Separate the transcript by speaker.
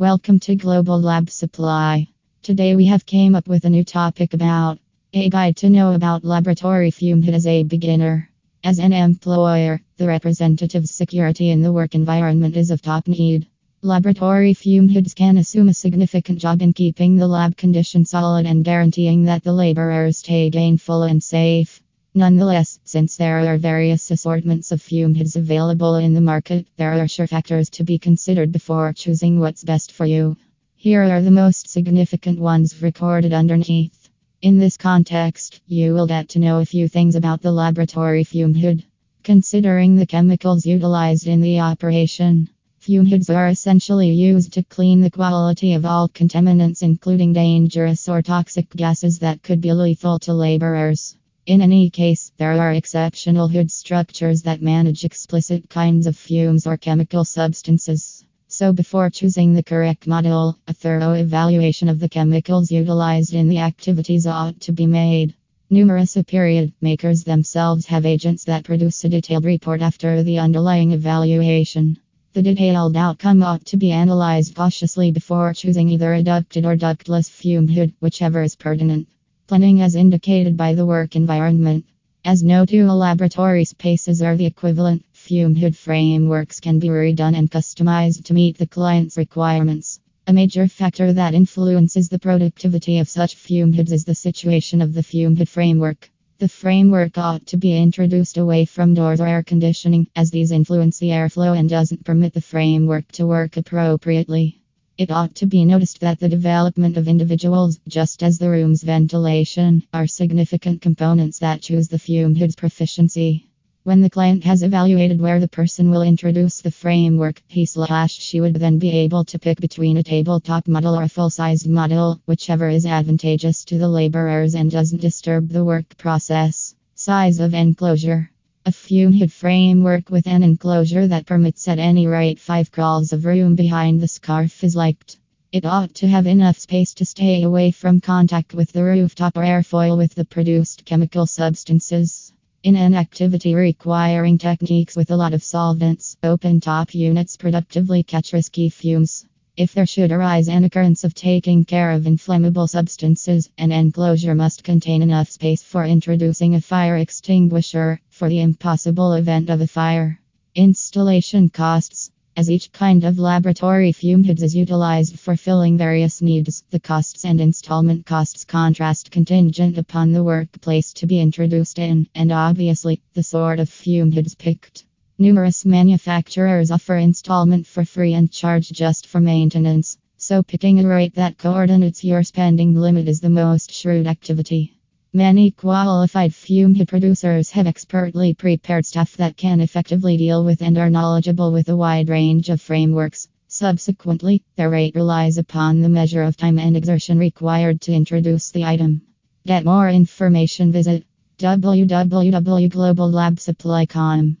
Speaker 1: Welcome to Global Lab Supply. Today we have came up with a new topic about a guide to know about laboratory fume as a beginner. As an employer, the representative's security in the work environment is of top need. Laboratory fume hoods can assume a significant job in keeping the lab condition solid and guaranteeing that the laborers stay gainful and safe. Nonetheless, since there are various assortments of fume hoods available in the market, there are sure factors to be considered before choosing what's best for you. Here are the most significant ones recorded underneath. In this context, you will get to know a few things about the laboratory fume hood. Considering the chemicals utilized in the operation, fume hoods are essentially used to clean the quality of all contaminants, including dangerous or toxic gases that could be lethal to laborers. In any case, there are exceptional hood structures that manage explicit kinds of fumes or chemical substances. So, before choosing the correct model, a thorough evaluation of the chemicals utilized in the activities ought to be made. Numerous period makers themselves have agents that produce a detailed report after the underlying evaluation. The detailed outcome ought to be analyzed cautiously before choosing either a ducted or ductless fume hood, whichever is pertinent. Planning as indicated by the work environment. As no two laboratory spaces are the equivalent, fume hood frameworks can be redone and customized to meet the client's requirements. A major factor that influences the productivity of such fume hoods is the situation of the fume hood framework. The framework ought to be introduced away from doors or air conditioning, as these influence the airflow and doesn't permit the framework to work appropriately. It ought to be noticed that the development of individuals, just as the room's ventilation, are significant components that choose the fume hood's proficiency. When the client has evaluated where the person will introduce the framework, he slash she would then be able to pick between a tabletop model or a full sized model, whichever is advantageous to the laborers and doesn't disturb the work process. Size of enclosure. A fume framework with an enclosure that permits at any rate five crawls of room behind the scarf is liked. It ought to have enough space to stay away from contact with the rooftop or airfoil with the produced chemical substances. In an activity requiring techniques with a lot of solvents, open top units productively catch risky fumes. If there should arise an occurrence of taking care of inflammable substances, an enclosure must contain enough space for introducing a fire extinguisher for the impossible event of a fire. Installation costs. As each kind of laboratory fume hoods is utilized for filling various needs, the costs and installment costs contrast contingent upon the workplace to be introduced in, and obviously, the sort of fume hoods picked. Numerous manufacturers offer installment for free and charge just for maintenance, so picking a rate that coordinates your spending limit is the most shrewd activity. Many qualified fume producers have expertly prepared stuff that can effectively deal with and are knowledgeable with a wide range of frameworks. Subsequently, their rate relies upon the measure of time and exertion required to introduce the item. Get more information, visit www.globallabsupply.com.